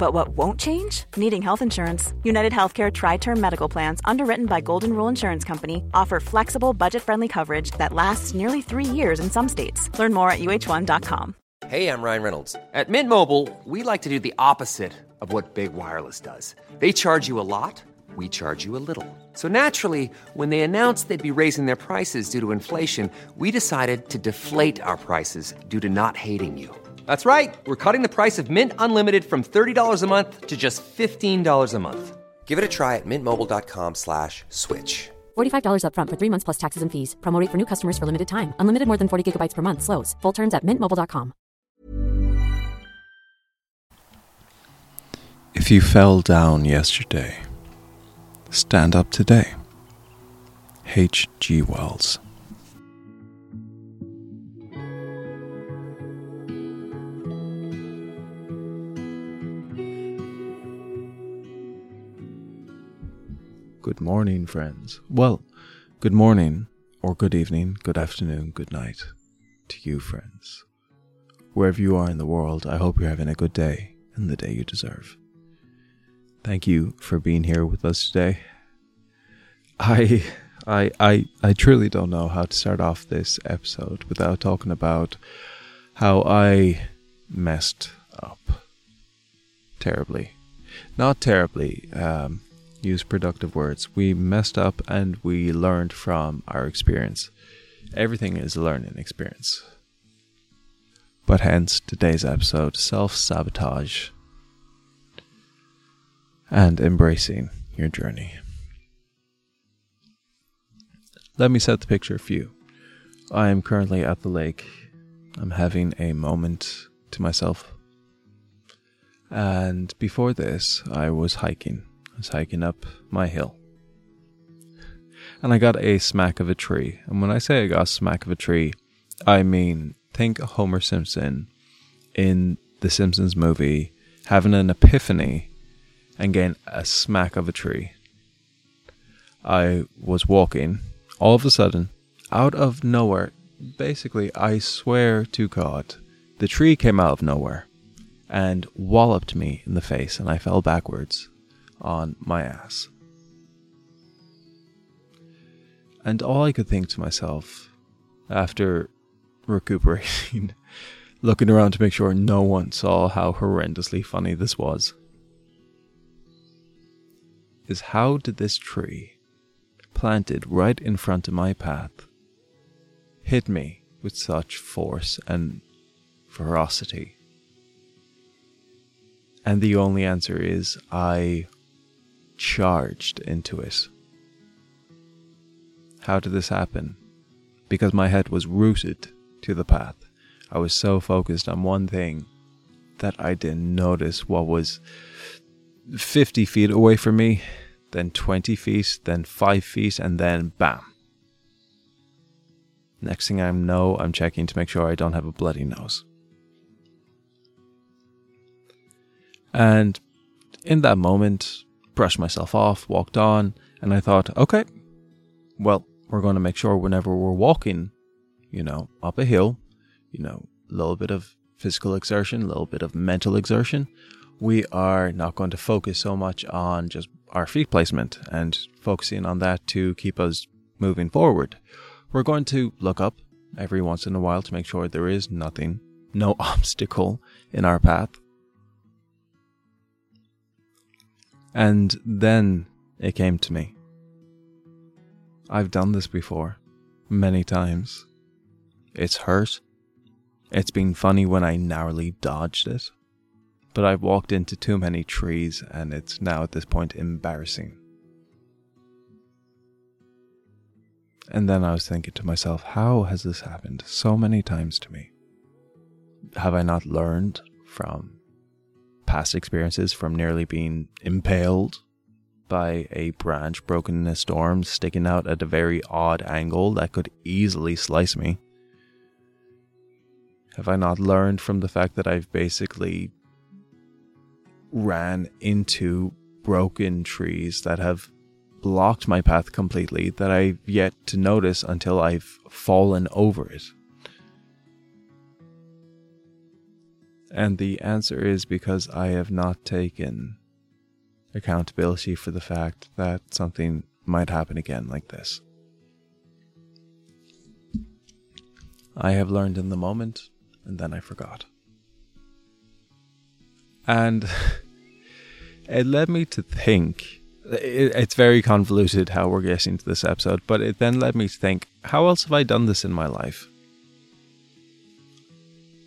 But what won't change? Needing health insurance. United Healthcare Tri Term Medical Plans, underwritten by Golden Rule Insurance Company, offer flexible, budget friendly coverage that lasts nearly three years in some states. Learn more at uh1.com. Hey, I'm Ryan Reynolds. At Mint Mobile, we like to do the opposite of what Big Wireless does. They charge you a lot, we charge you a little. So naturally, when they announced they'd be raising their prices due to inflation, we decided to deflate our prices due to not hating you. That's right. We're cutting the price of Mint Unlimited from $30 a month to just $15 a month. Give it a try at mintmobile.com slash switch. $45 upfront for three months plus taxes and fees. Promo rate for new customers for limited time. Unlimited more than 40 gigabytes per month. Slows. Full terms at mintmobile.com. If you fell down yesterday, stand up today. H.G. Wells. Good morning, friends. Well, good morning, or good evening, good afternoon, good night to you, friends. Wherever you are in the world, I hope you're having a good day and the day you deserve. Thank you for being here with us today. I I I I truly don't know how to start off this episode without talking about how I messed up terribly. Not terribly, um, use productive words. We messed up and we learned from our experience. Everything is a learning experience. But hence today's episode self sabotage and embracing your journey. Let me set the picture for you. I am currently at the lake. I'm having a moment to myself. And before this, I was hiking. Was hiking up my hill. And I got a smack of a tree. And when I say I got a smack of a tree, I mean think Homer Simpson in the Simpsons movie having an epiphany and getting a smack of a tree. I was walking, all of a sudden, out of nowhere. Basically, I swear to God, the tree came out of nowhere and walloped me in the face, and I fell backwards on my ass. And all I could think to myself after recuperating, looking around to make sure no one saw how horrendously funny this was, is how did this tree, planted right in front of my path, hit me with such force and ferocity? And the only answer is I charged into it. How did this happen? Because my head was rooted to the path. I was so focused on one thing that I didn't notice what was 50 feet away from me, then 20 feet, then 5 feet, and then bam. Next thing I know, I'm checking to make sure I don't have a bloody nose. And in that moment, brushed myself off, walked on, and I thought, okay, well, we're going to make sure whenever we're walking, you know, up a hill, you know, a little bit of physical exertion, a little bit of mental exertion, we are not going to focus so much on just our feet placement and focusing on that to keep us moving forward. We're going to look up every once in a while to make sure there is nothing, no obstacle in our path. And then it came to me. I've done this before, many times. It's hurt. It's been funny when I narrowly dodged it. But I've walked into too many trees and it's now at this point embarrassing. And then I was thinking to myself, how has this happened so many times to me? have I not learned from past experiences from nearly being impaled by a branch broken in a storm sticking out at a very odd angle that could easily slice me? Have I not learned from the fact that I've basically ran into broken trees that have blocked my path completely that I've yet to notice until I've fallen over it? And the answer is because I have not taken accountability for the fact that something might happen again like this. I have learned in the moment, and then I forgot. And it led me to think it's very convoluted how we're getting to this episode, but it then led me to think how else have I done this in my life?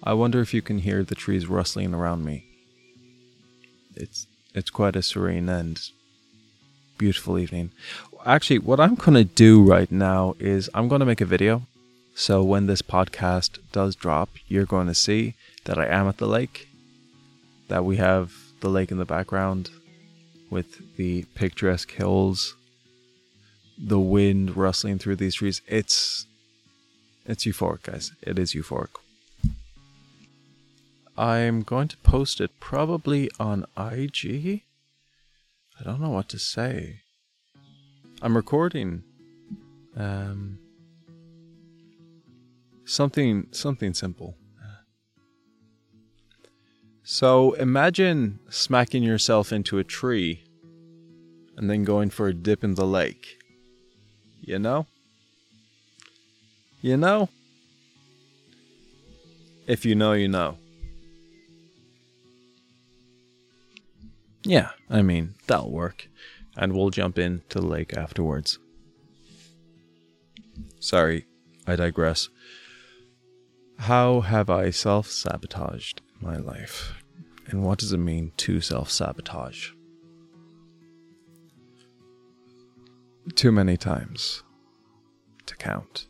I wonder if you can hear the trees rustling around me. It's it's quite a serene and beautiful evening. Actually, what I'm going to do right now is I'm going to make a video. So when this podcast does drop, you're going to see that I am at the lake, that we have the lake in the background with the picturesque hills, the wind rustling through these trees. It's it's euphoric, guys. It is euphoric. I'm going to post it probably on IG. I don't know what to say. I'm recording um something something simple. So imagine smacking yourself into a tree and then going for a dip in the lake. You know? You know? If you know, you know. Yeah, I mean, that'll work. And we'll jump into the lake afterwards. Sorry, I digress. How have I self sabotaged my life? And what does it mean to self sabotage? Too many times to count.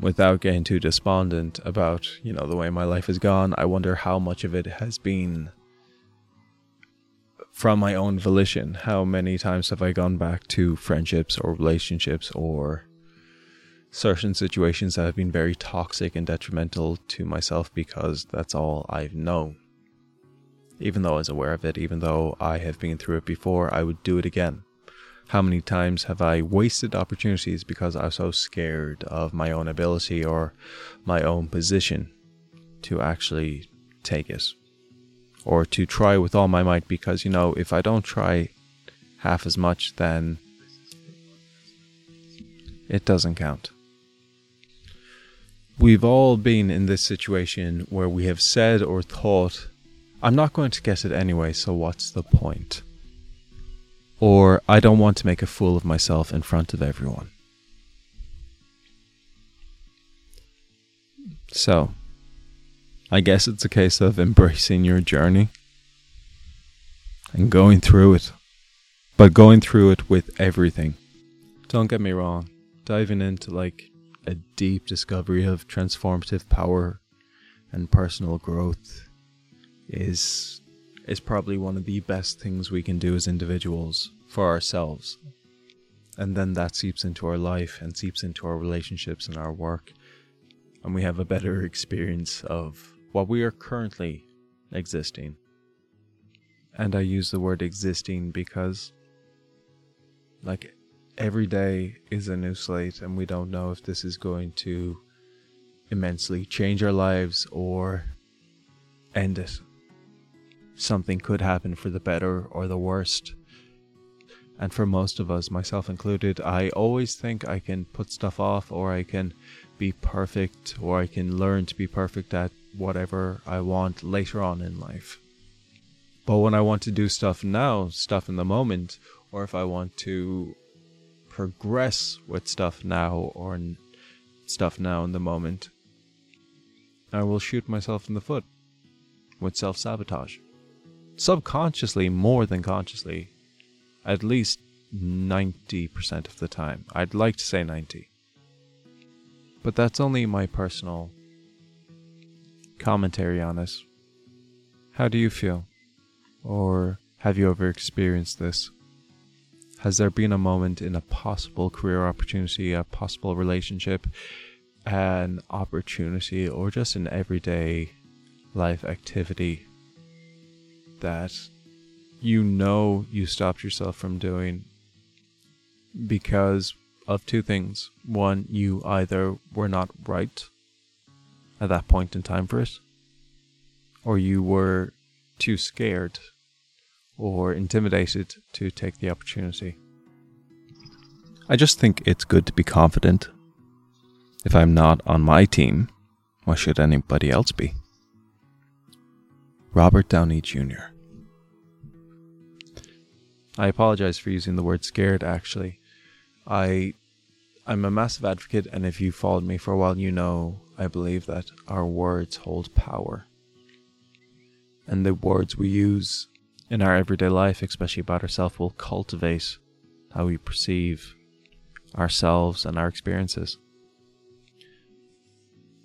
Without getting too despondent about, you know, the way my life has gone, I wonder how much of it has been from my own volition. How many times have I gone back to friendships or relationships or certain situations that have been very toxic and detrimental to myself because that's all I've known? Even though I was aware of it, even though I have been through it before, I would do it again. How many times have I wasted opportunities because I was so scared of my own ability or my own position to actually take it? Or to try with all my might because, you know, if I don't try half as much, then it doesn't count. We've all been in this situation where we have said or thought, I'm not going to get it anyway, so what's the point? Or I don't want to make a fool of myself in front of everyone. So, I guess it's a case of embracing your journey and going through it, but going through it with everything. Don't get me wrong, diving into like a deep discovery of transformative power and personal growth is is probably one of the best things we can do as individuals for ourselves. And then that seeps into our life and seeps into our relationships and our work. And we have a better experience of while we are currently existing. And I use the word existing because, like, every day is a new slate, and we don't know if this is going to immensely change our lives or end it. Something could happen for the better or the worst. And for most of us, myself included, I always think I can put stuff off or I can be perfect or I can learn to be perfect at whatever I want later on in life. But when I want to do stuff now, stuff in the moment, or if I want to progress with stuff now or stuff now in the moment, I will shoot myself in the foot with self sabotage. Subconsciously, more than consciously, at least 90% of the time. I'd like to say 90. But that's only my personal commentary on us. How do you feel? Or have you ever experienced this? Has there been a moment in a possible career opportunity, a possible relationship, an opportunity, or just an everyday life activity that you know you stopped yourself from doing because of two things. One, you either were not right at that point in time for it, or you were too scared or intimidated to take the opportunity. I just think it's good to be confident. If I'm not on my team, why should anybody else be? Robert Downey Jr. I apologize for using the word scared actually. I I'm a massive advocate and if you followed me for a while you know I believe that our words hold power. And the words we use in our everyday life, especially about ourselves, will cultivate how we perceive ourselves and our experiences.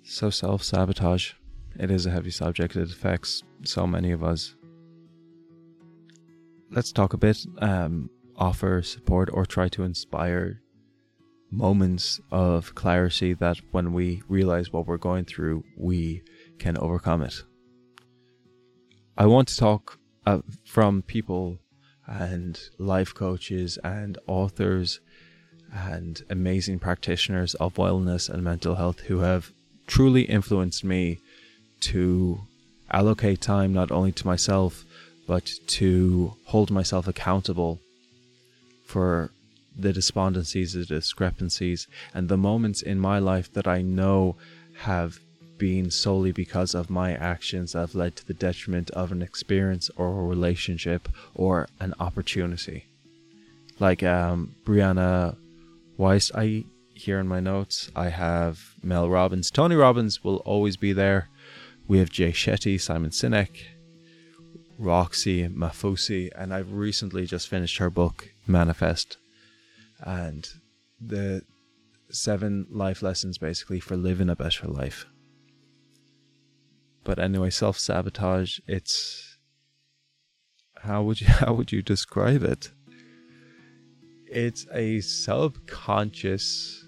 So self sabotage. It is a heavy subject. It affects so many of us. Let's talk a bit, um, offer support, or try to inspire moments of clarity that when we realize what we're going through, we can overcome it. I want to talk uh, from people and life coaches and authors and amazing practitioners of wellness and mental health who have truly influenced me to allocate time not only to myself but to hold myself accountable for the despondencies, the discrepancies, and the moments in my life that I know have been solely because of my actions that have led to the detriment of an experience or a relationship or an opportunity. Like um, Brianna Wiest, I here in my notes, I have Mel Robbins. Tony Robbins will always be there. We have Jay Shetty, Simon Sinek, Roxie Nafousi, and I've recently just finished her book, Manifest. And the seven life lessons basically for living a better life. But anyway, self sabotage, it's how would you how would you describe it? It's a subconscious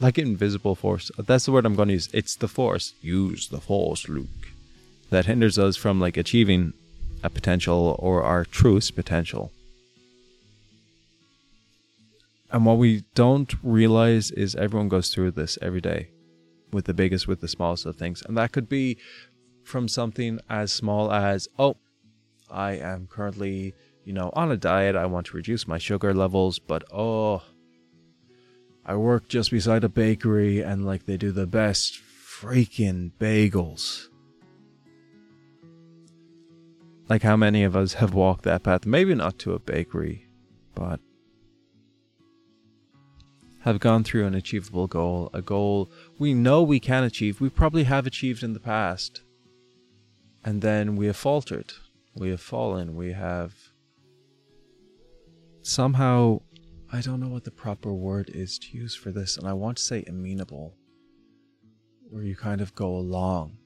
like invisible force. That's the word I'm to use. It's the force. Use the force, Luke. That hinders us from like achieving a potential or our truest potential. And what we don't realize is everyone goes through this every day with the biggest, with the smallest of things. And that could be from something as small as, oh, I am currently, you know, on a diet. I want to reduce my sugar levels, but oh, I work just beside a bakery and like they do the best freaking bagels. Like how many of us have walked that path? Maybe not to a bakery, but have gone through an achievable goal, a goal we know we can achieve, we probably have achieved in the past. And then we have faltered, we have fallen, we have somehow I don't know what the proper word is to use for this, and I want to say amenable, where you kind of go along.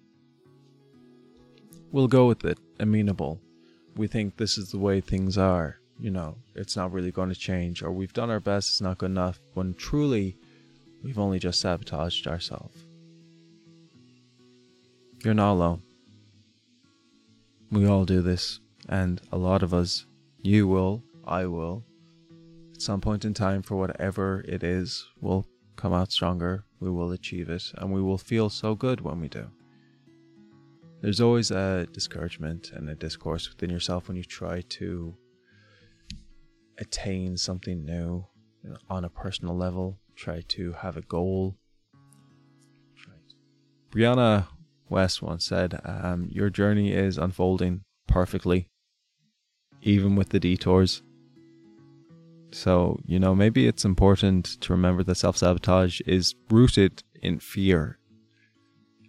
We'll go with it, amenable. We think this is the way things are, you know, it's not really going to change, or we've done our best, it's not good enough, when truly we've only just sabotaged ourselves. You're not alone. We all do this, and a lot of us, you will, I will, at some point in time, for whatever it is, we'll come out stronger, we will achieve it, and we will feel so good when we do. There's always a discouragement and a discourse within yourself when you try to attain something new you know, on a personal level, try to have a goal. Brianna Wiest once said, um, Your journey is unfolding perfectly, even with the detours. So, you know, maybe it's important to remember that self sabotage is rooted in fear.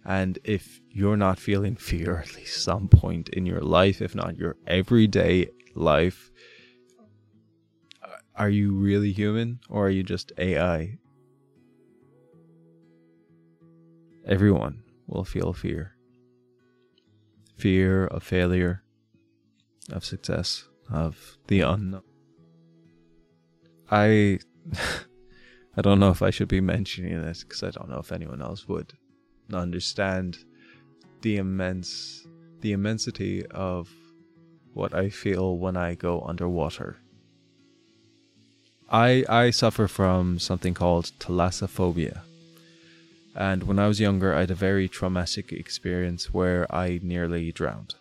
And if you're not feeling fear at least some point in your life, if not your everyday life, are you really human or are you just AI? Everyone, will feel fear. Fear of failure, of success, of the unknown. I I don't know if I should be mentioning this because I don't know if anyone else would understand the immense the immensity of what I feel when I go underwater. I I suffer from something called thalassophobia. And when I was younger, I had a very traumatic experience where I nearly drowned.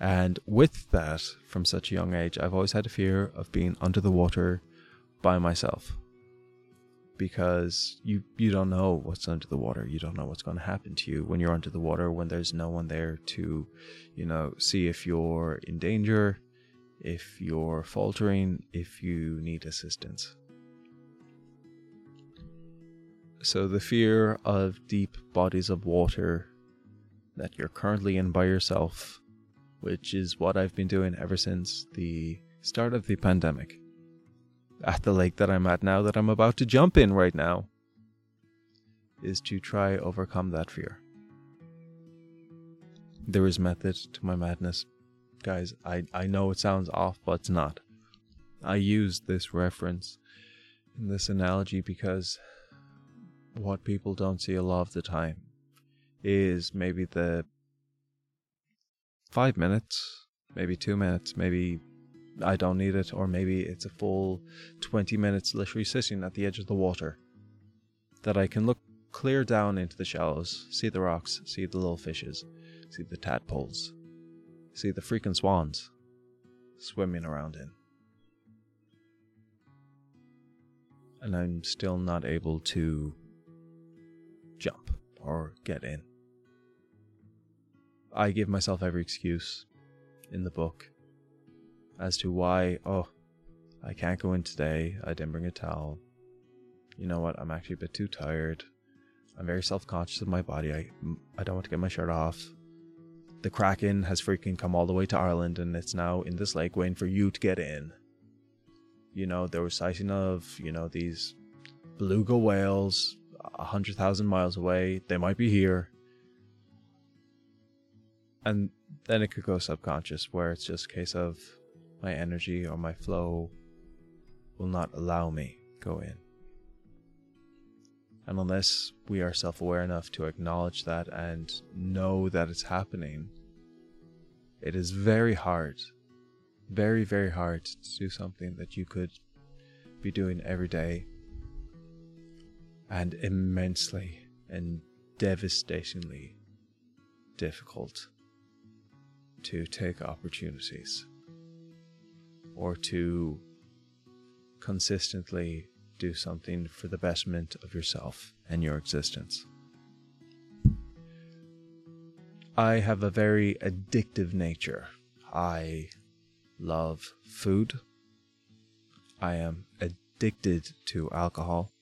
And with that, from such a young age, I've always had a fear of being under the water by myself. Because you, you don't know what's under the water. You don't know what's going to happen to you when you're under the water, when there's no one there to, you know, see if you're in danger, if you're faltering, if you need assistance. So, the fear of deep bodies of water that you're currently in by yourself which is what I've been doing ever since the start of the pandemic. At the lake that I'm at now, that I'm about to jump in right now, is to try overcome that fear. There is method to my madness. Guys, I, I know it sounds off, but it's not. I use this reference in this analogy because what people don't see a lot of the time is maybe the five minutes, maybe two minutes, maybe I don't need it, or maybe it's a full 20 minutes literally sitting at the edge of the water. That I can look clear down into the shallows, see the rocks, see the little fishes, see the tadpoles, see the freaking swans swimming around in. And I'm still not able to jump or get in. I give myself every excuse in the book as to why, oh, I can't go in today. I didn't bring a towel. You know what? I'm actually a bit too tired. I'm very self conscious of my body. I, I don't want to get my shirt off. The Kraken has freaking come all the way to Ireland and it's now in this lake waiting for you to get in. You know, there was sighting of, you know, these beluga whales a hundred thousand miles away. They might be here and then it could go subconscious where it's just a case of my energy or my flow will not allow me go in and unless we are self-aware enough to acknowledge that and know that it's happening it is very hard very very hard to do something that you could be doing every day and immensely and devastatingly difficult to take opportunities or to consistently do something for the betterment of yourself and your existence. I have a very addictive nature. I love food. I am addicted to alcohol.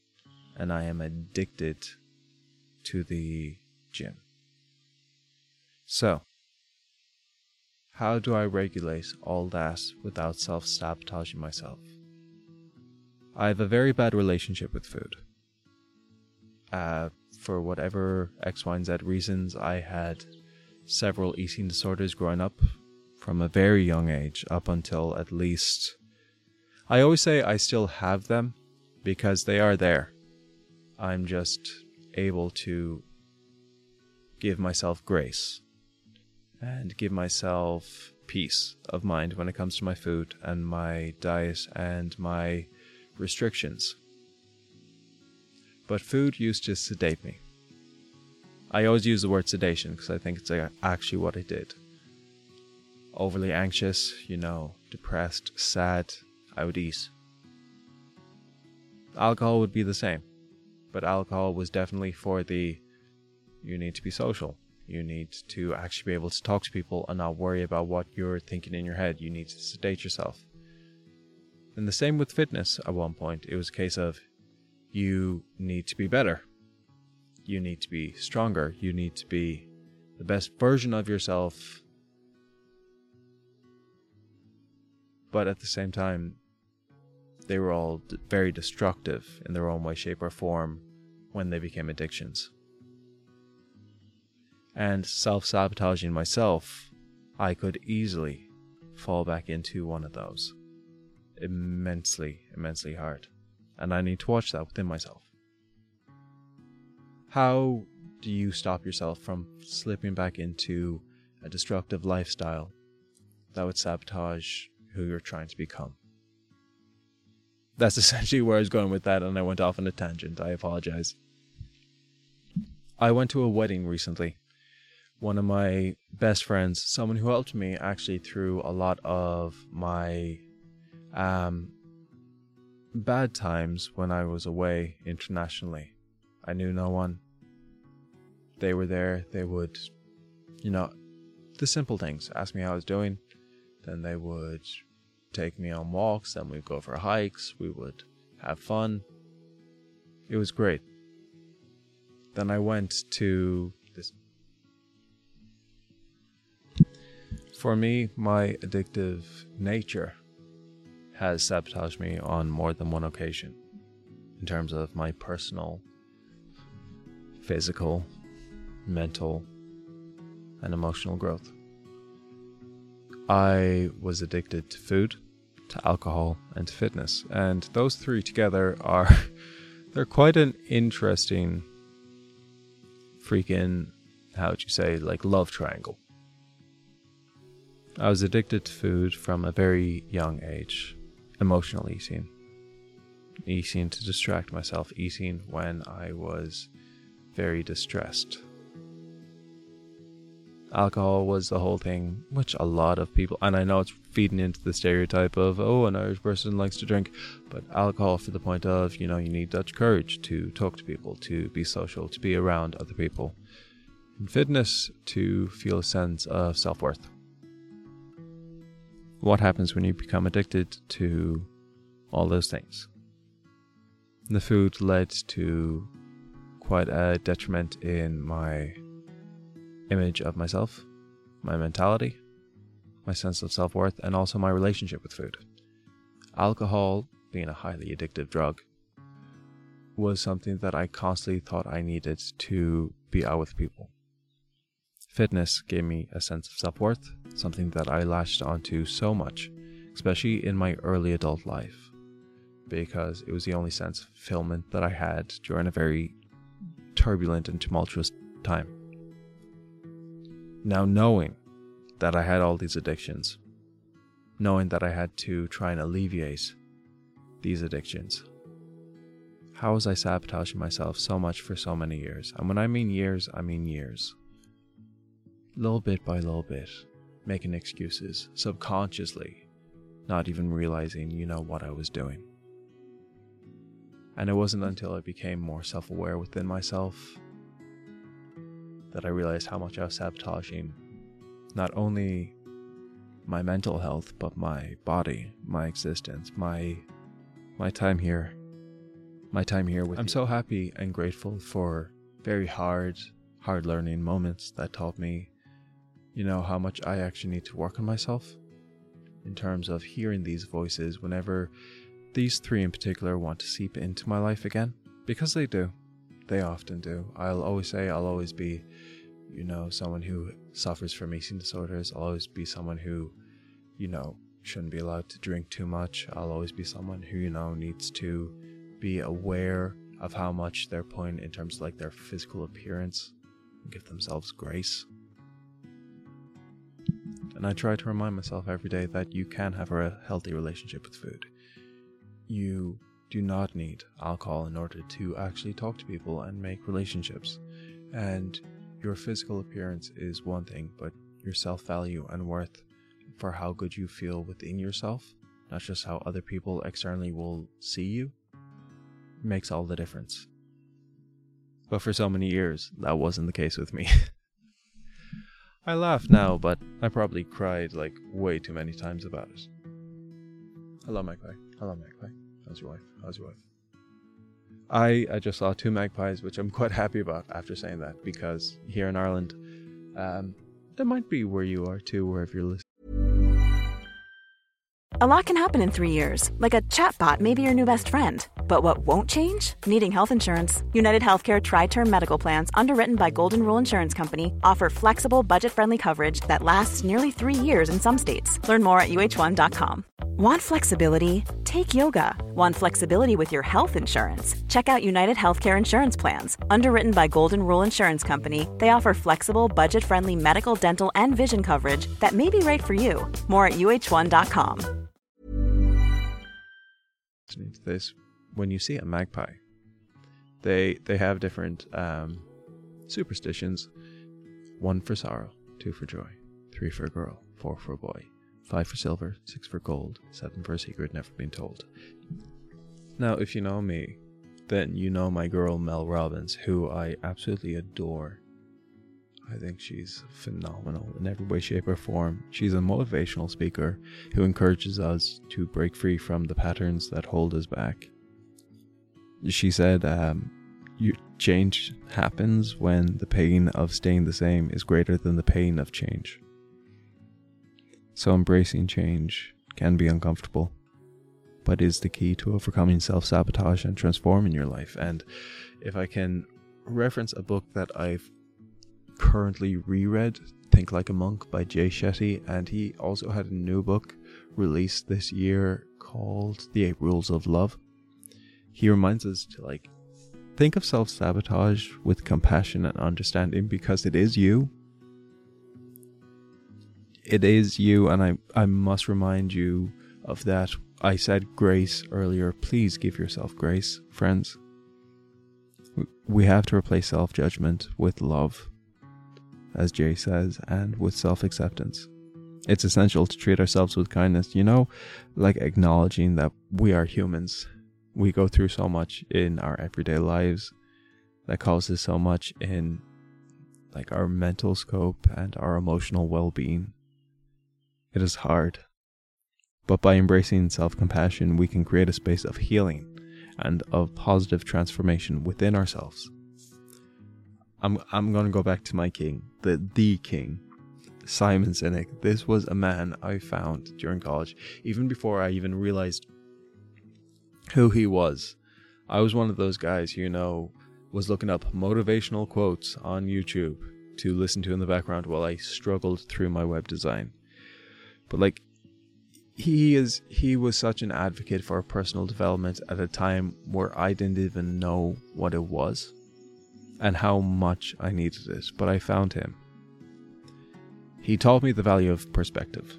And I am addicted to the gym. So, how do I regulate all that without self sabotaging myself? I have a very bad relationship with food. Uh, for whatever X, Y, and Z reasons, I had several eating disorders growing up from a very young age up until at least. I always say I still have them because they are there. I'm just able to give myself grace and give myself peace of mind when it comes to my food and my diet and my restrictions. But food used to sedate me. I always use the word sedation because I think it's uh, actually what I did. Overly anxious, you know, depressed, sad, I would eat. Alcohol would be the same, but alcohol was definitely for the you need to be social you need to actually be able to talk to people and not worry about what you're thinking in your head. You need to sedate yourself. And the same with fitness at one point. It was a case of you need to be better. You need to be stronger. You need to be the best version of yourself. But at the same time, they were all very destructive in their own way, shape, or form when they became addictions. and self sabotaging myself, I could easily fall back into one of those. Immensely, immensely hard. And I need to watch that within myself. How do you stop yourself from slipping back into a destructive lifestyle that would sabotage who you're trying to become? That's essentially where I was going with that, and I went off on a tangent. I apologize. I went to a wedding recently. One of my best friends, someone who helped me actually through a lot of my um, bad times when I was away internationally. I knew no one. They were there. They would, you know, the simple things. Ask me how I was doing. Then they would take me on walks. Then we'd go for hikes. We would have fun. It was great. Then I went to this. For me, my addictive nature has sabotaged me on more than one occasion in terms of my personal, physical, mental, and emotional growth. I was addicted to food, to alcohol, and to fitness, and those three together are they're quite an interesting freaking how would you say like love triangle. I was addicted to food from a very young age emotional eating, eating to distract myself, eating when I was very distressed. Alcohol was the whole thing, which a lot of people, and I know it's feeding into the stereotype of, oh, an Irish person likes to drink, but alcohol for the point of, you know, you need Dutch courage to talk to people, to be social, to be around other people. And fitness to feel a sense of self worth what happens when you become addicted to all those things. The food led to quite a detriment in my image of myself, my mentality, my sense of self worth, and also my relationship with food. Alcohol, being a highly addictive drug, was something that I constantly thought I needed to be out with people. Fitness gave me a sense of self worth, something that I latched onto so much, especially in my early adult life, because it was the only sense of fulfillment that I had during a very turbulent and tumultuous time. Now, knowing that I had all these addictions, knowing that I had to try and alleviate these addictions, how was I sabotaging myself so much for so many years? And when I mean years, I mean years little bit by little bit, making excuses, subconsciously, not even realizing, you know, what I was doing. And it wasn't until I became more self aware within myself that I realized how much I was sabotaging not only my mental health, but my body, my existence, my my time here. My time here with I'm you. so happy and grateful for very hard, hard learning moments that taught me you know, how much I actually need to work on myself in terms of hearing these voices whenever these three in particular want to seep into my life again. Because they do. They often do. I'll always say I'll always be, you know, someone who suffers from eating disorders. I'll always be someone who, you know, shouldn't be allowed to drink too much. I'll always be someone who, you know, needs to be aware of how much they're putting in terms of like their physical appearance and give themselves grace and I try to remind myself every day that you can have a healthy relationship with food. You do not need alcohol in order to actually talk to people and make relationships. And your physical appearance is one thing, but your self value and worth for how good you feel within yourself, not just how other people externally will see you, makes all the difference. But for so many years, that wasn't the case with me. I laugh now, but I probably cried like way too many times about it. Hello, Magpie. Hello, Magpie. How's your wife? How's your wife? I, I just saw two magpies, which I'm quite happy about after saying that, because here in Ireland, um, it might be where you are too, wherever you're listening. A lot can happen in three years, like a chatbot may be your new best friend. But what won't change? Needing health insurance. United Healthcare Tri Term Medical Plans, underwritten by Golden Rule Insurance Company, offer flexible, budget friendly coverage that lasts nearly three years in some states. Learn more at uh1.com. Want flexibility? Take yoga. Want flexibility with your health insurance? Check out United Healthcare Insurance Plans. Underwritten by Golden Rule Insurance Company, they offer flexible, budget friendly medical, dental, and vision coverage that may be right for you. More at uh1.com. this, when you see a magpie, they they have different um, superstitions. One for sorrow, two for joy, three for a girl, four for a boy, five for silver, six for gold, seven for a secret never been told. Now, if you know me, then you know my girl Mel Robbins, who I absolutely adore. I think she's phenomenal in every way, shape, or form. She's a motivational speaker who encourages us to break free from the patterns that hold us back. She said, um, you, change happens when the pain of staying the same is greater than the pain of change. So embracing change can be uncomfortable, but is the key to overcoming self sabotage and transforming your life. And if I can reference a book that I've currently reread, Think Like a Monk by Jay Shetty, and he also had a new book released this year called The Eight Rules of Love. He reminds us to like think of self sabotage with compassion and understanding because it is you. It is you, and I, I must remind you of that. I said grace earlier. Please give yourself grace, friends. We have to replace self judgment with love as Jay says, and with self acceptance. It's essential to treat ourselves with kindness, you know, like acknowledging that we are humans. We go through so much in our everyday lives that causes so much in like our mental scope and our emotional well-being. It is hard. But by embracing self-compassion, we can create a space of healing and of positive transformation within ourselves. I'm I'm gonna go back to my king, the the king, Simon Sinek. This was a man I found during college, even before I even realized who he was. I was one of those guys, you know, was looking up motivational quotes on YouTube to listen to in the background while I struggled through my web design. But like he is he was such an advocate for personal development at a time where I didn't even know what it was and how much I needed it, but I found him. He taught me the value of perspective.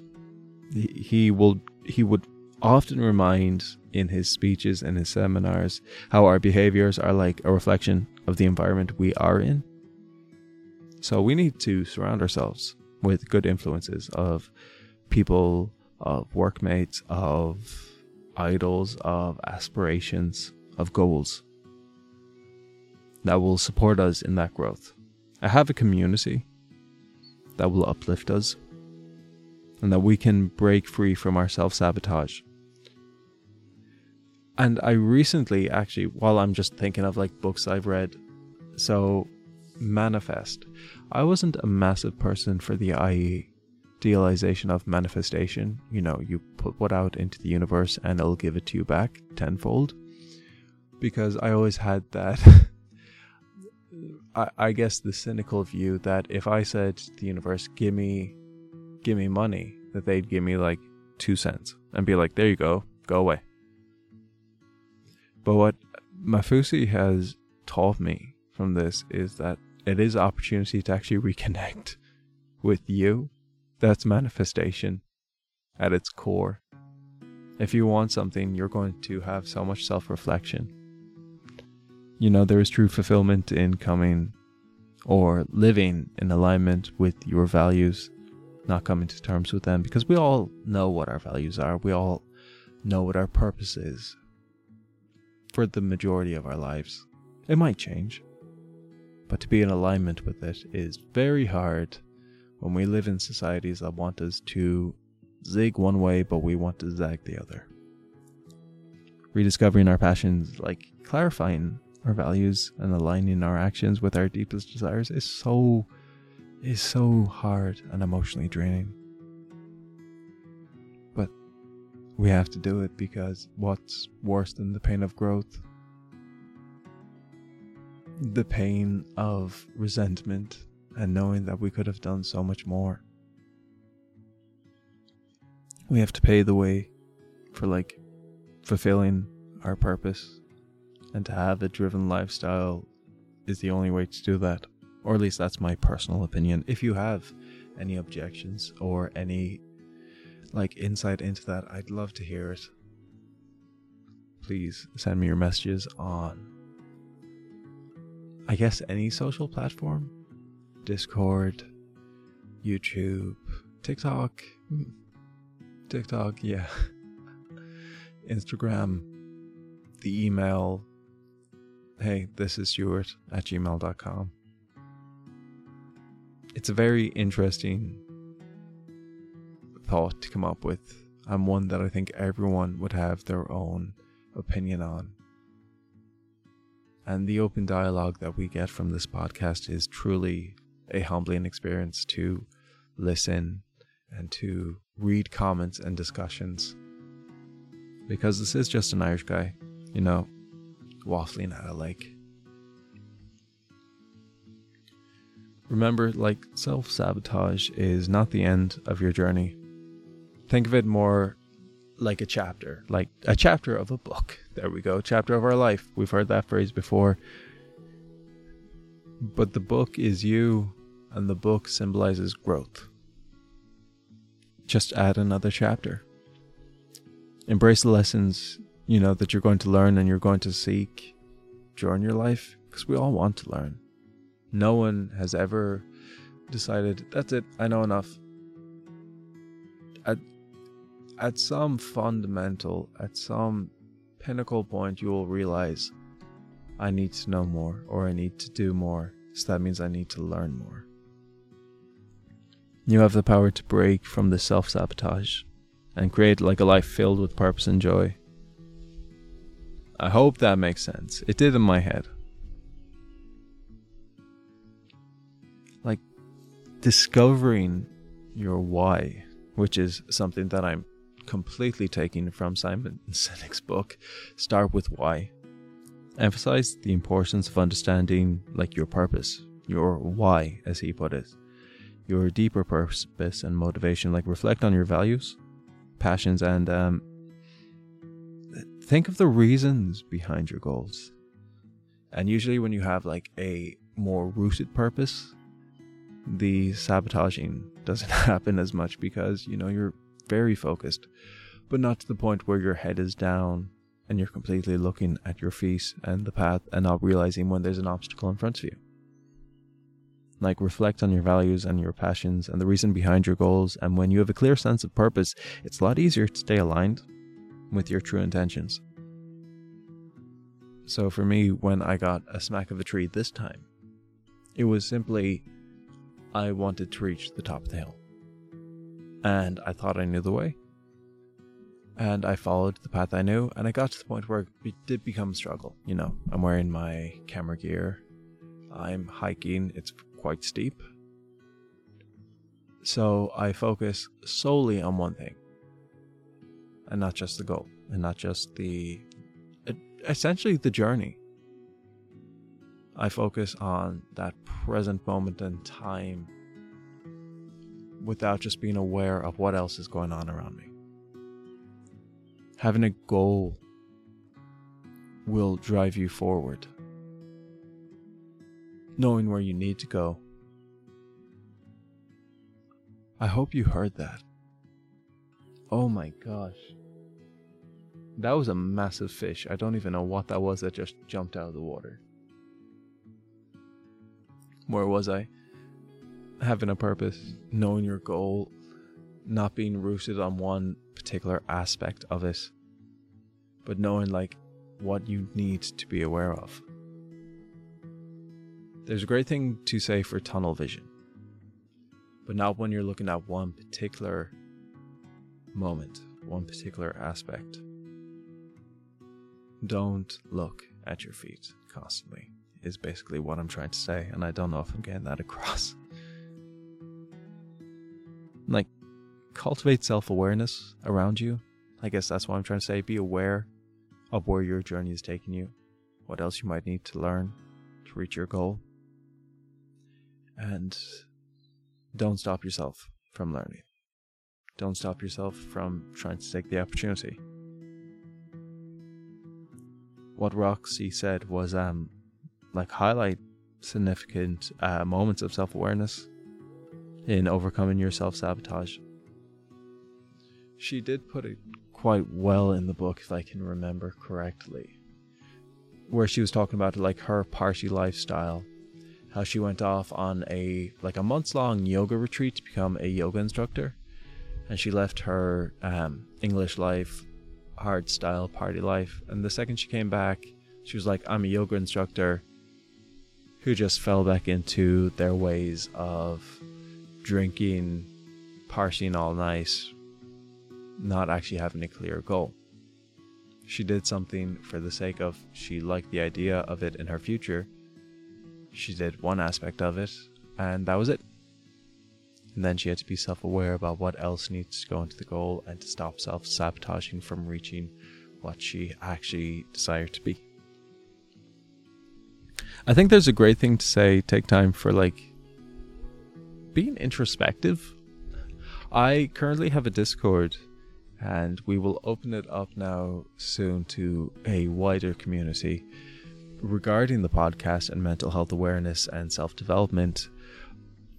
He, he will he would often remind in his speeches and his seminars how our behaviors are like a reflection of the environment we are in. So we need to surround ourselves with good influences of people, of workmates, of idols, of aspirations, of goals that will support us in that growth. I have a community that will uplift us and that we can break free from our self sabotage. And I recently, actually, while I'm just thinking of like books I've read, so Manifest. I wasn't a massive person for the idealization of manifestation. You know, you put what out into the universe and it'll give it to you back tenfold. Because I always had that I, I guess the cynical view that if I said to the universe, "Give me, give me money," that they'd give me like two cents and be like, "There you go, go away." But what Nafousi has taught me from this is that it is opportunity to actually reconnect with you. That's manifestation at its core. If you want something, you're going to have so much self reflection you know, there is true fulfillment in coming or living in alignment with your values, not coming to terms with them, because we all know what our values are. We all know what our purpose is for the majority of our lives. It might change, but to be in alignment with it is very hard when we live in societies that want us to zig one way, but we want to zag the other. Rediscovering our passions, like clarifying our values and aligning our actions with our deepest desires is so is so hard and emotionally draining. But we have to do it because what's worse than the pain of growth? The pain of resentment and knowing that we could have done so much more. We have to pay the way for like fulfilling our purpose and to have a driven lifestyle is the only way to do that. Or at least that's my personal opinion. If you have any objections or any like insight into that, I'd love to hear it. Please send me your messages on I guess any social platform. Discord, YouTube, TikTok. Hmm. TikTok, yeah. Instagram, the email. Hey, this is Stuart at gmail.com. It's a very interesting thought to come up with, and one that I think everyone would have their own opinion on. And the open dialogue that we get from this podcast is truly a humbling experience to listen and to read comments and discussions. Because this is just an Irish guy, you know, waffling at a lake. Remember, like, self sabotage is not the end of your journey. Think of it more like a chapter, like a chapter of a book. There we go, chapter of our life. We've heard that phrase before. But the book is you, and the book symbolizes growth. Just add another chapter. Embrace the lessons, you know, that you're going to learn and you're going to seek during your life, because we all want to learn. No one has ever decided, that's it, I know enough. At, at some fundamental, at some pinnacle point, you will realize I need to know more or I need to do more. So that means I need to learn more. You have the power to break from the self sabotage and create like a life filled with purpose and joy. I hope that makes sense. It did in my head. Like discovering your why, which is something that I'm completely taking from Simon Sinek's book, Start with Why. Emphasize the importance of understanding like your purpose, your why, as he put it your deeper purpose and motivation. Like reflect on your values, passions, and um, think of the reasons behind your goals. And usually, when you have like a more rooted purpose, the sabotaging doesn't happen as much because you know you're very focused, but not to the point where your head is down and you're completely looking at your feet and the path and not realizing when there's an obstacle in front of you. Like, reflect on your values and your passions and the reason behind your goals. And when you have a clear sense of purpose, it's a lot easier to stay aligned with your true intentions. So, for me, when I got a smack of a tree this time, it was simply I wanted to reach the top of the hill. And I thought I knew the way. And I followed the path I knew, and I got to the point where it did become a struggle. You know, I'm wearing my camera gear, I'm hiking, it's quite steep. So I focus solely on one thing and not just the goal and not just the essentially the journey. I focus on that present moment in time without just being aware of what else is going on around me. Having a goal will drive you forward knowing where you need to go. I hope you heard that. Oh my gosh. That was a massive fish. I don't even know what that was that just jumped out of the water. Where was I? Having a purpose, knowing your goal, not being rooted on one particular aspect of it, but knowing like what you need to be aware of. There's a great thing to say for tunnel vision, but not when you're looking at one particular moment, one particular aspect. Don't look at your feet constantly, is basically what I'm trying to say, and I don't know if I'm getting that across. Like, cultivate self awareness around you I guess that's what I'm trying to say. Be aware of where your journey is taking you, what else you might need to learn to reach your goal. And don't stop yourself from learning. Don't stop yourself from trying to take the opportunity. What Roxie said was um like highlight significant uh, moments of self awareness in overcoming your self sabotage. She did put it quite well in the book, if I can remember correctly, where she was talking about like her party lifestyle, how she went off on a like a months long yoga retreat to become a yoga instructor, and she left her um, English life, hard style party life, and the second she came back, she was like, "I'm a yoga instructor." Who just fell back into their ways of drinking, partying all night, not actually having a clear goal. She did something for the sake of she liked the idea of it in her future. She did one aspect of it, and that was it. And then she had to be self aware about what else needs to go into the goal and to stop self sabotaging from reaching what she actually desired to be. I think there's a great thing to say take time for like being introspective. I currently have a Discord and we will open it up now soon to a wider community regarding the podcast and mental health awareness and self development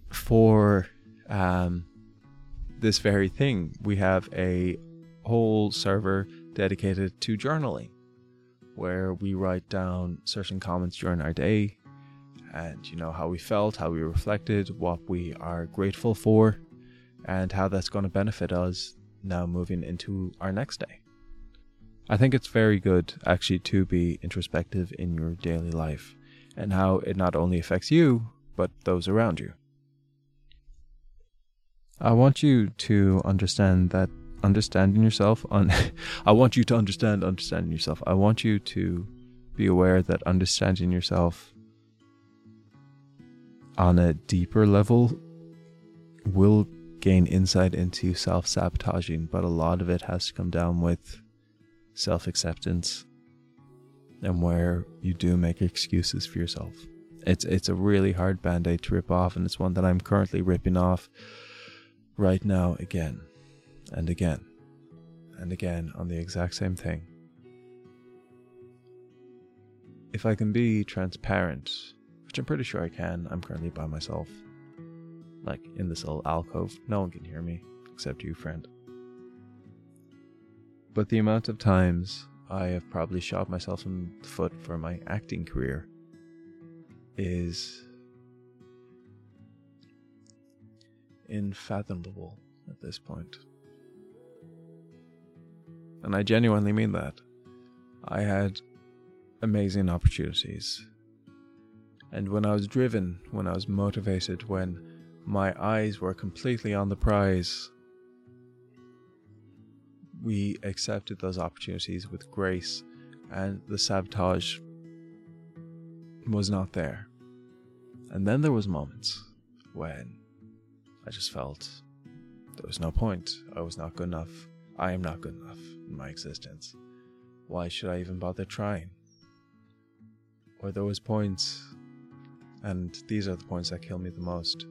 for um, this very thing. We have a whole server dedicated to journaling where we write down certain comments during our day and you know how we felt, how we reflected, what we are grateful for, and how that's going to benefit us now moving into our next day. I think it's very good actually to be introspective in your daily life and how it not only affects you, but those around you. I want you to understand that understanding yourself on I want you to understand understanding yourself. I want you to be aware that understanding yourself on a deeper level will gain insight into self sabotaging, but a lot of it has to come down with self acceptance and where you do make excuses for yourself. It's it's a really hard band-aid to rip off and it's one that I'm currently ripping off right now again and again and again on the exact same thing. If I can be transparent, which I'm pretty sure I can, I'm currently by myself like in this little alcove. No one can hear me except you, friend. But the amount of times I have probably shot myself in the foot for my acting career is unfathomable at this point. And I genuinely mean that. I had amazing opportunities. And when I was driven, when I was motivated, when my eyes were completely on the prize. We accepted those opportunities with grace, and the sabotage was not there. And then there was moments when I just felt there was no point. I was not good enough. I am not good enough in my existence. Why should I even bother trying? Or there was points, and these are the points that kill me the most,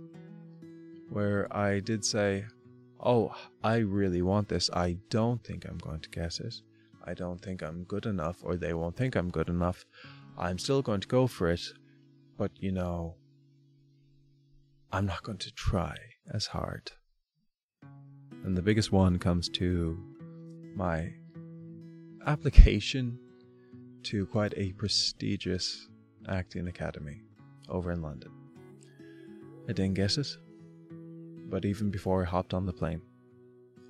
where I did say, Oh, I really want this. I don't think I'm going to get it. I don't think I'm good enough, or they won't think I'm good enough. I'm still going to go for it, but you know, I'm not going to try as hard. And the biggest one comes to my application to quite a prestigious acting academy over in London. I didn't guess it but even before I hopped on the plane,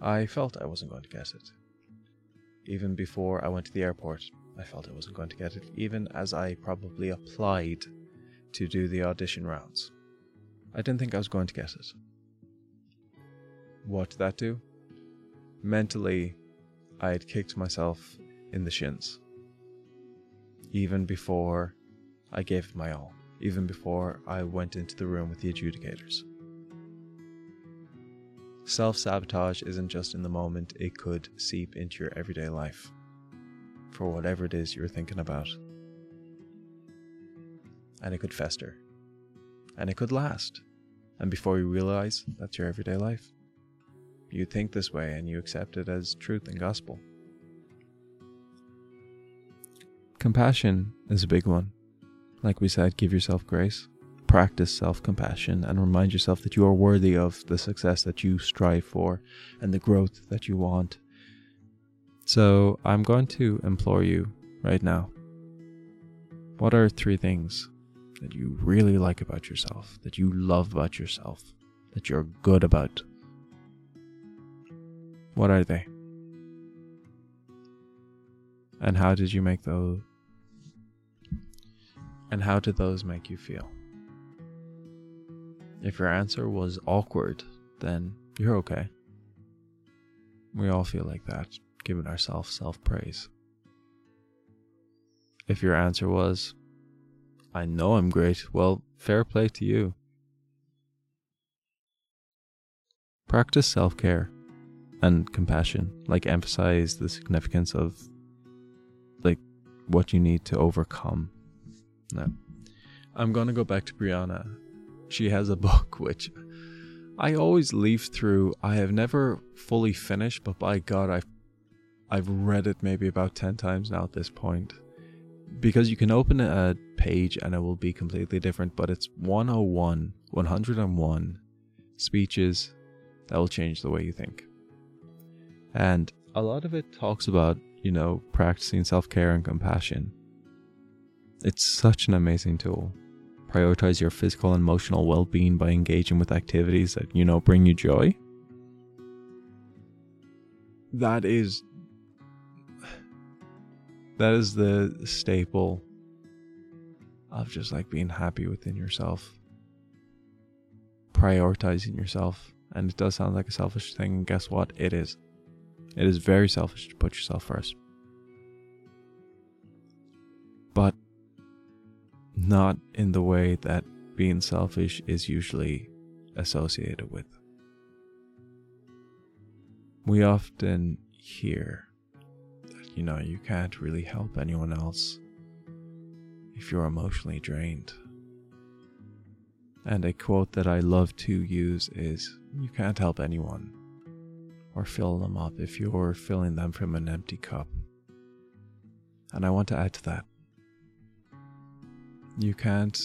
I felt I wasn't going to guess it. Even before I went to the airport, I felt I wasn't going to get it, even as I probably applied to do the audition rounds. I didn't think I was going to get it. What did that do? Mentally, I had kicked myself in the shins. Even before I gave it my all, even before I went into the room with the adjudicators. Self sabotage isn't just in the moment, it could seep into your everyday life for whatever it is you're thinking about. And it could fester. And it could last. And before you realize, that's your everyday life. You think this way and you accept it as truth and gospel. Compassion is a big one. Like we said, give yourself grace, practice self compassion, and remind yourself that you are worthy of the success that you strive for and the growth that you want. So, I'm going to implore you right now what are three things that you really like about yourself, that you love about yourself, that you're good about? What are they? And how did you make those? And how did those make you feel? If your answer was awkward, then you're okay. We all feel like that, giving ourselves self praise. If your answer was, I know I'm great, well, fair play to you. Practice self care and compassion, like emphasize the significance of like what you need to overcome. Now, I'm gonna go back to Brianna. She has a book which I always leaf through. I have never fully finished, but by God, I've I've read it maybe about ten times now at this point. Because you can open a page and it will be completely different, but it's 101, 101 speeches that will change the way you think. And a lot of it talks about, you know, practicing self care and compassion. It's such an amazing tool. Prioritize your physical and emotional well being by engaging with activities that, you know, bring you joy. That is. That is the staple of just like being happy within yourself. Prioritizing yourself. And it does sound like a selfish thing, and guess what? It is. It is very selfish to put yourself first. But not in the way that being selfish is usually associated with. We often hear that, you know, you can't really help anyone else if you're emotionally drained. And a quote that I love to use is You can't help anyone or fill them up if you're filling them from an empty cup. And I want to add to that. You can't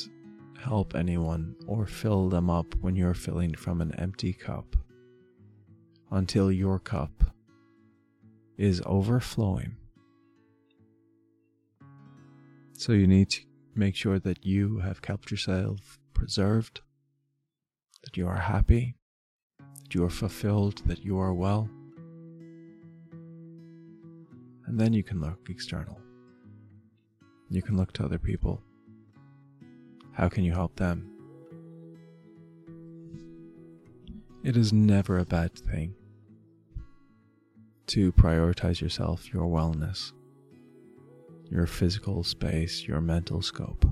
help anyone or fill them up when you're filling from an empty cup until your cup is overflowing. So you need to make sure that you have kept yourself preserved, that you are happy, you are fulfilled, that you are well. And then you can look external. You can look to other people. How can you help them? It is never a bad thing to prioritize yourself, your wellness, your physical space, your mental scope.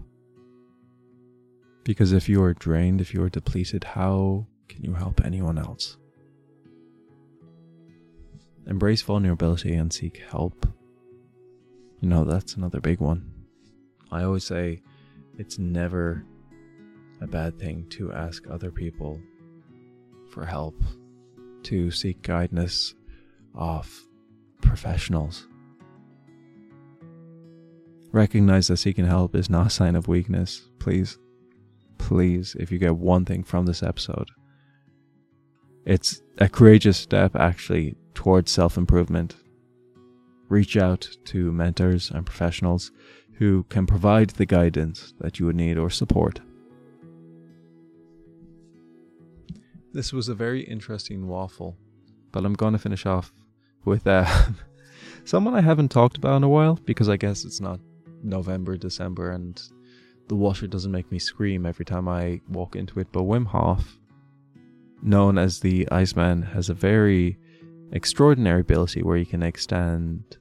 Because if you are drained, if you are depleted, how can you help anyone else? Embrace vulnerability and seek help. You know, that's another big one. I always say it's never a bad thing to ask other people for help, to seek guidance of professionals. Recognize that seeking help is not a sign of weakness, please. Please, if you get one thing from this episode, it's a courageous step actually towards self improvement. Reach out to mentors and professionals who can provide the guidance that you would need or support. This was a very interesting waffle, but I'm going to finish off with uh, someone I haven't talked about in a while because I guess it's not November, December, and the washer doesn't make me scream every time I walk into it. But Wim Hof known as the Iceman, has a very extraordinary ability where he can extend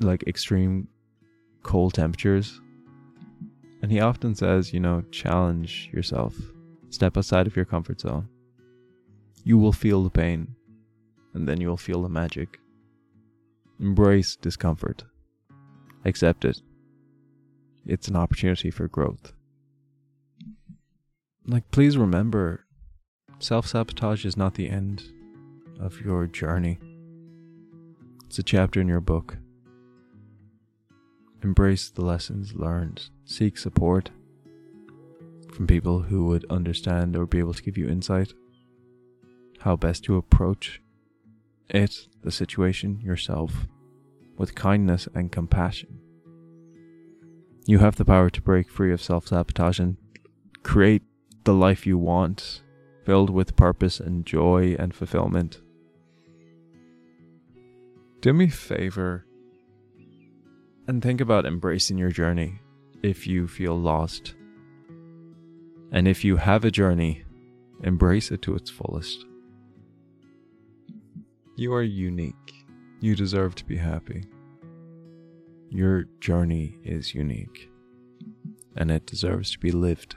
like extreme cold temperatures. And he often says, you know, challenge yourself, step outside of your comfort zone. You will feel the pain, and then you'll feel the magic. Embrace discomfort. Accept it. It's an opportunity for growth. Like, please remember self sabotage is not the end of your journey, it's a chapter in your book. Embrace the lessons learned, seek support from people who would understand or be able to give you insight how best to approach it, the situation, yourself, with kindness and compassion. You have the power to break free of self sabotage and create the life you want, filled with purpose and joy and fulfillment. Do me a favor and think about embracing your journey if you feel lost. And if you have a journey, embrace it to its fullest. You are unique. You deserve to be happy. Your journey is unique, and it deserves to be lived.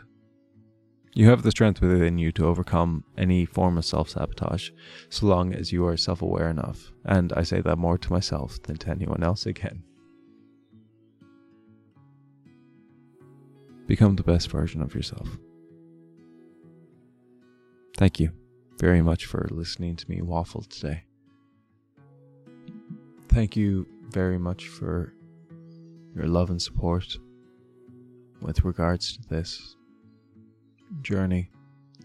You have the strength within you to overcome any form of self sabotage, so long as you are self aware enough. And I say that more to myself than to anyone else again. Become the best version of yourself. Thank you very much for listening to me waffle today. Thank you very much for your love and support with regards to this journey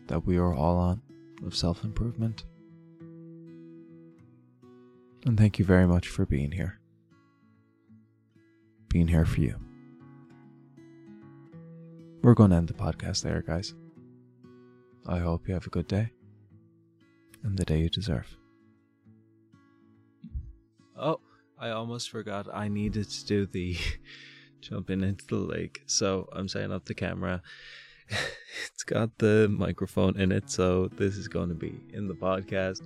that we are all on of self improvement. And thank you very much for being here. Being here for you. We're going to end the podcast there, guys. I hope you have a good day and the day you deserve. Oh, I almost forgot I needed to do the jumping into the lake. So I'm setting up the camera. It's got the microphone in it, so this is going to be in the podcast.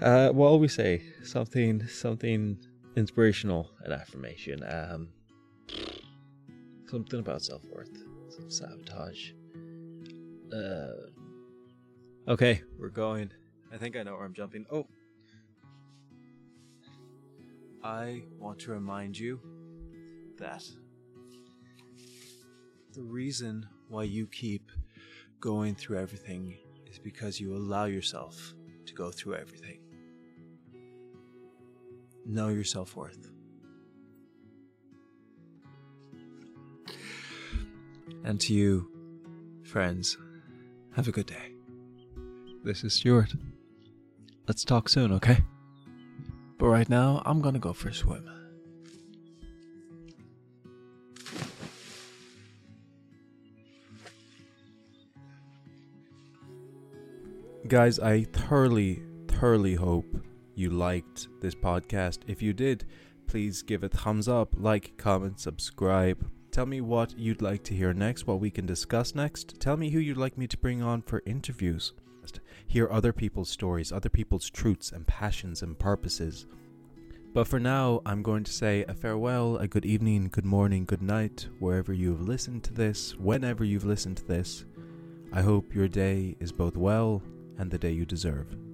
Uh, what will we say? Something, something inspirational, an affirmation. Um, something about self worth, some sabotage. Uh, okay, we're going. I think I know where I'm jumping. Oh, I want to remind you that the reason why you keep going through everything is because you allow yourself to go through everything. Know your self worth. And to you, friends, have a good day. This is Stuart. Let's talk soon, okay? But right now, I'm gonna go for a swim. Guys, I thoroughly, thoroughly hope you liked this podcast. If you did, please give it thumbs up, like, comment, subscribe. Tell me what you'd like to hear next, what we can discuss next. Tell me who you'd like me to bring on for interviews hear other people's stories, other people's truths and passions and purposes. But for now, I'm going to say a farewell, a good evening, good morning, good night, wherever you've listened to this, whenever you've listened to this. I hope your day is both well and the day you deserve.